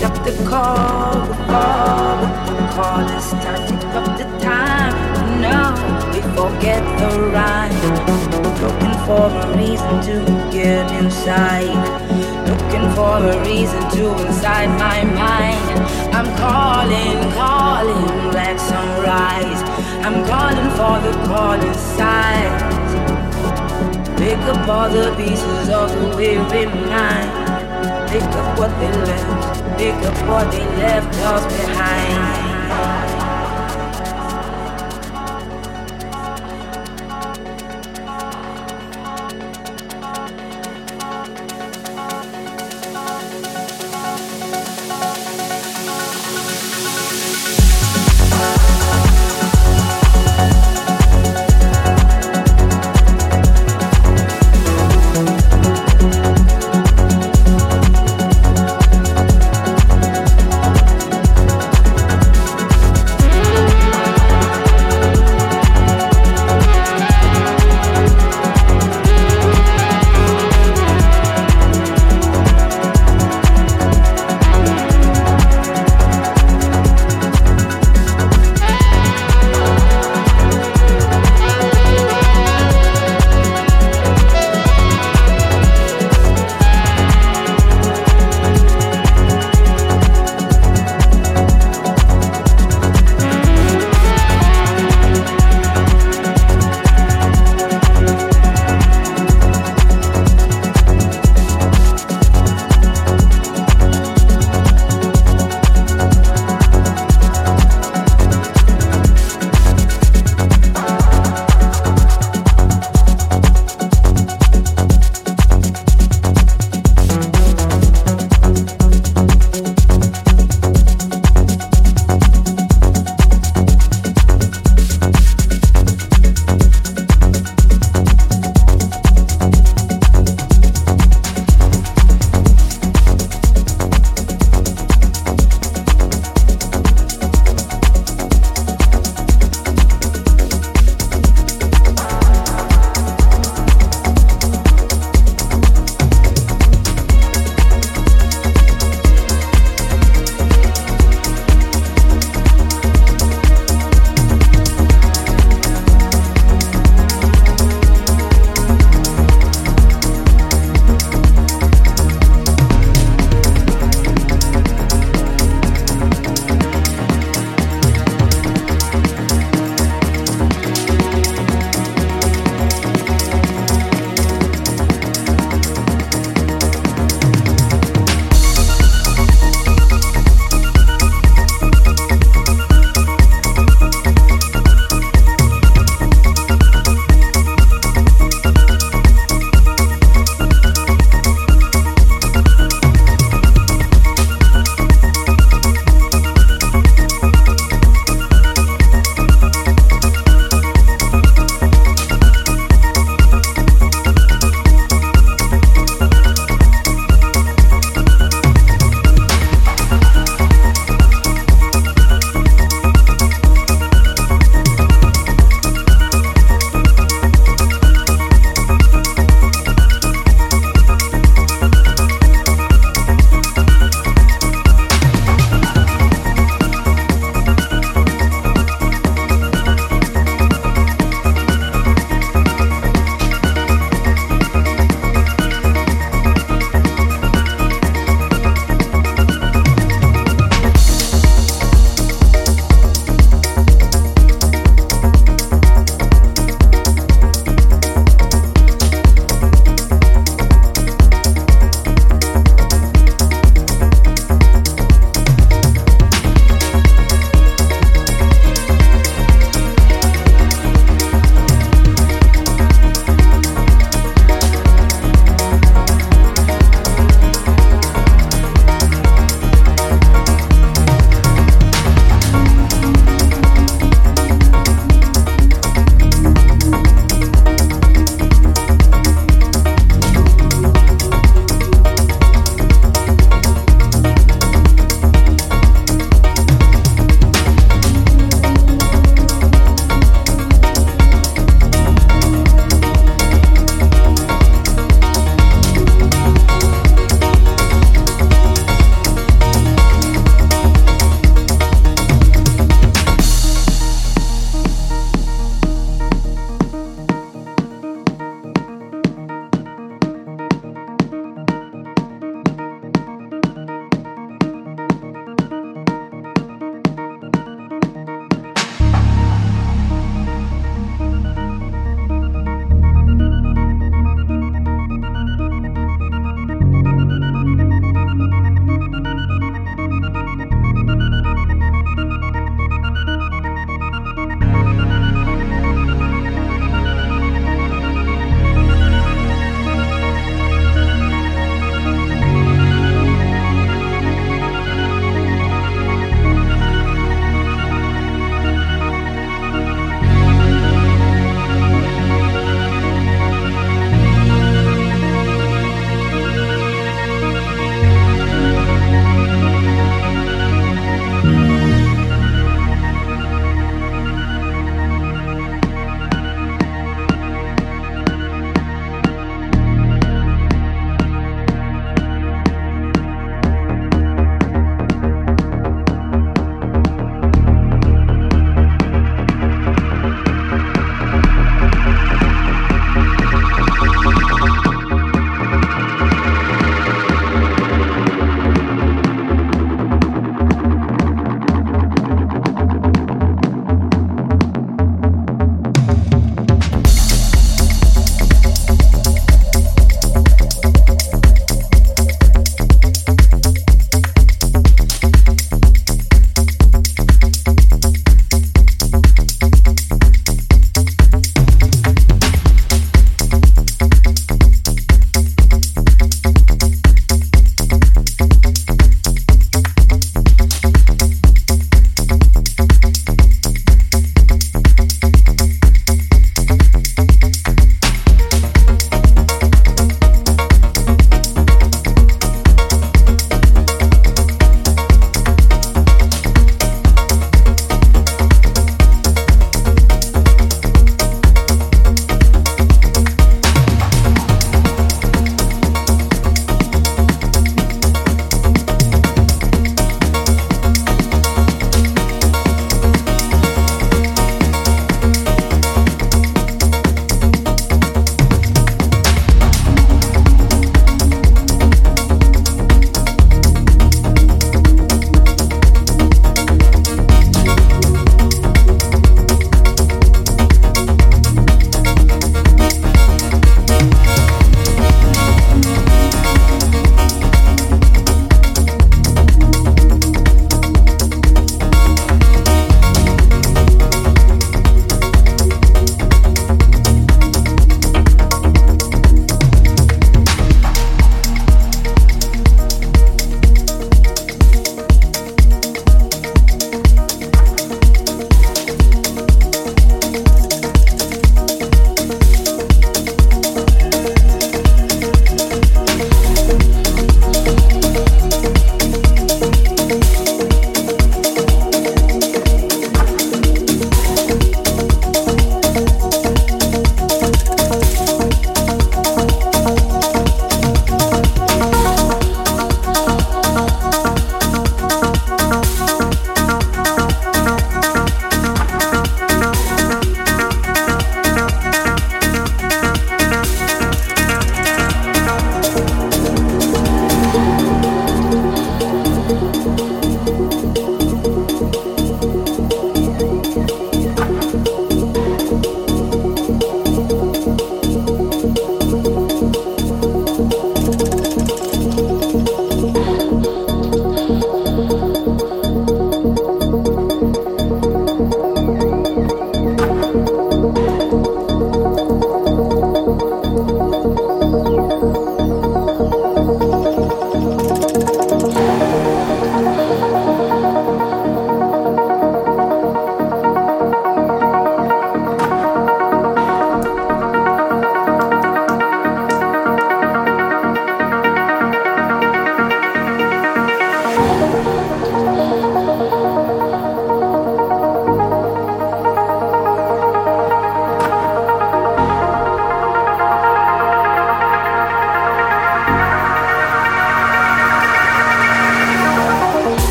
pick up the call, the call, the call is starting up the time. No, we forget the rhyme. Looking for a reason to get inside. Looking for a reason to inside my mind. I'm calling, calling, black sunrise. I'm calling for the calling side. Pick up all the pieces of the weary mind. Pick up what they left. Pick up what they left us behind.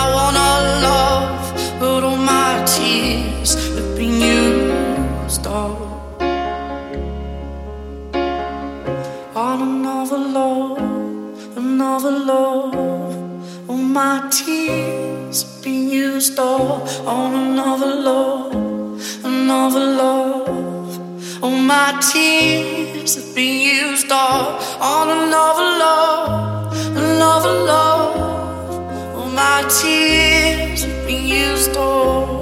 I love. All oh, my tears been used up on another love another love. All my tears have been used all on another love, another love. All oh, my tears have been used all.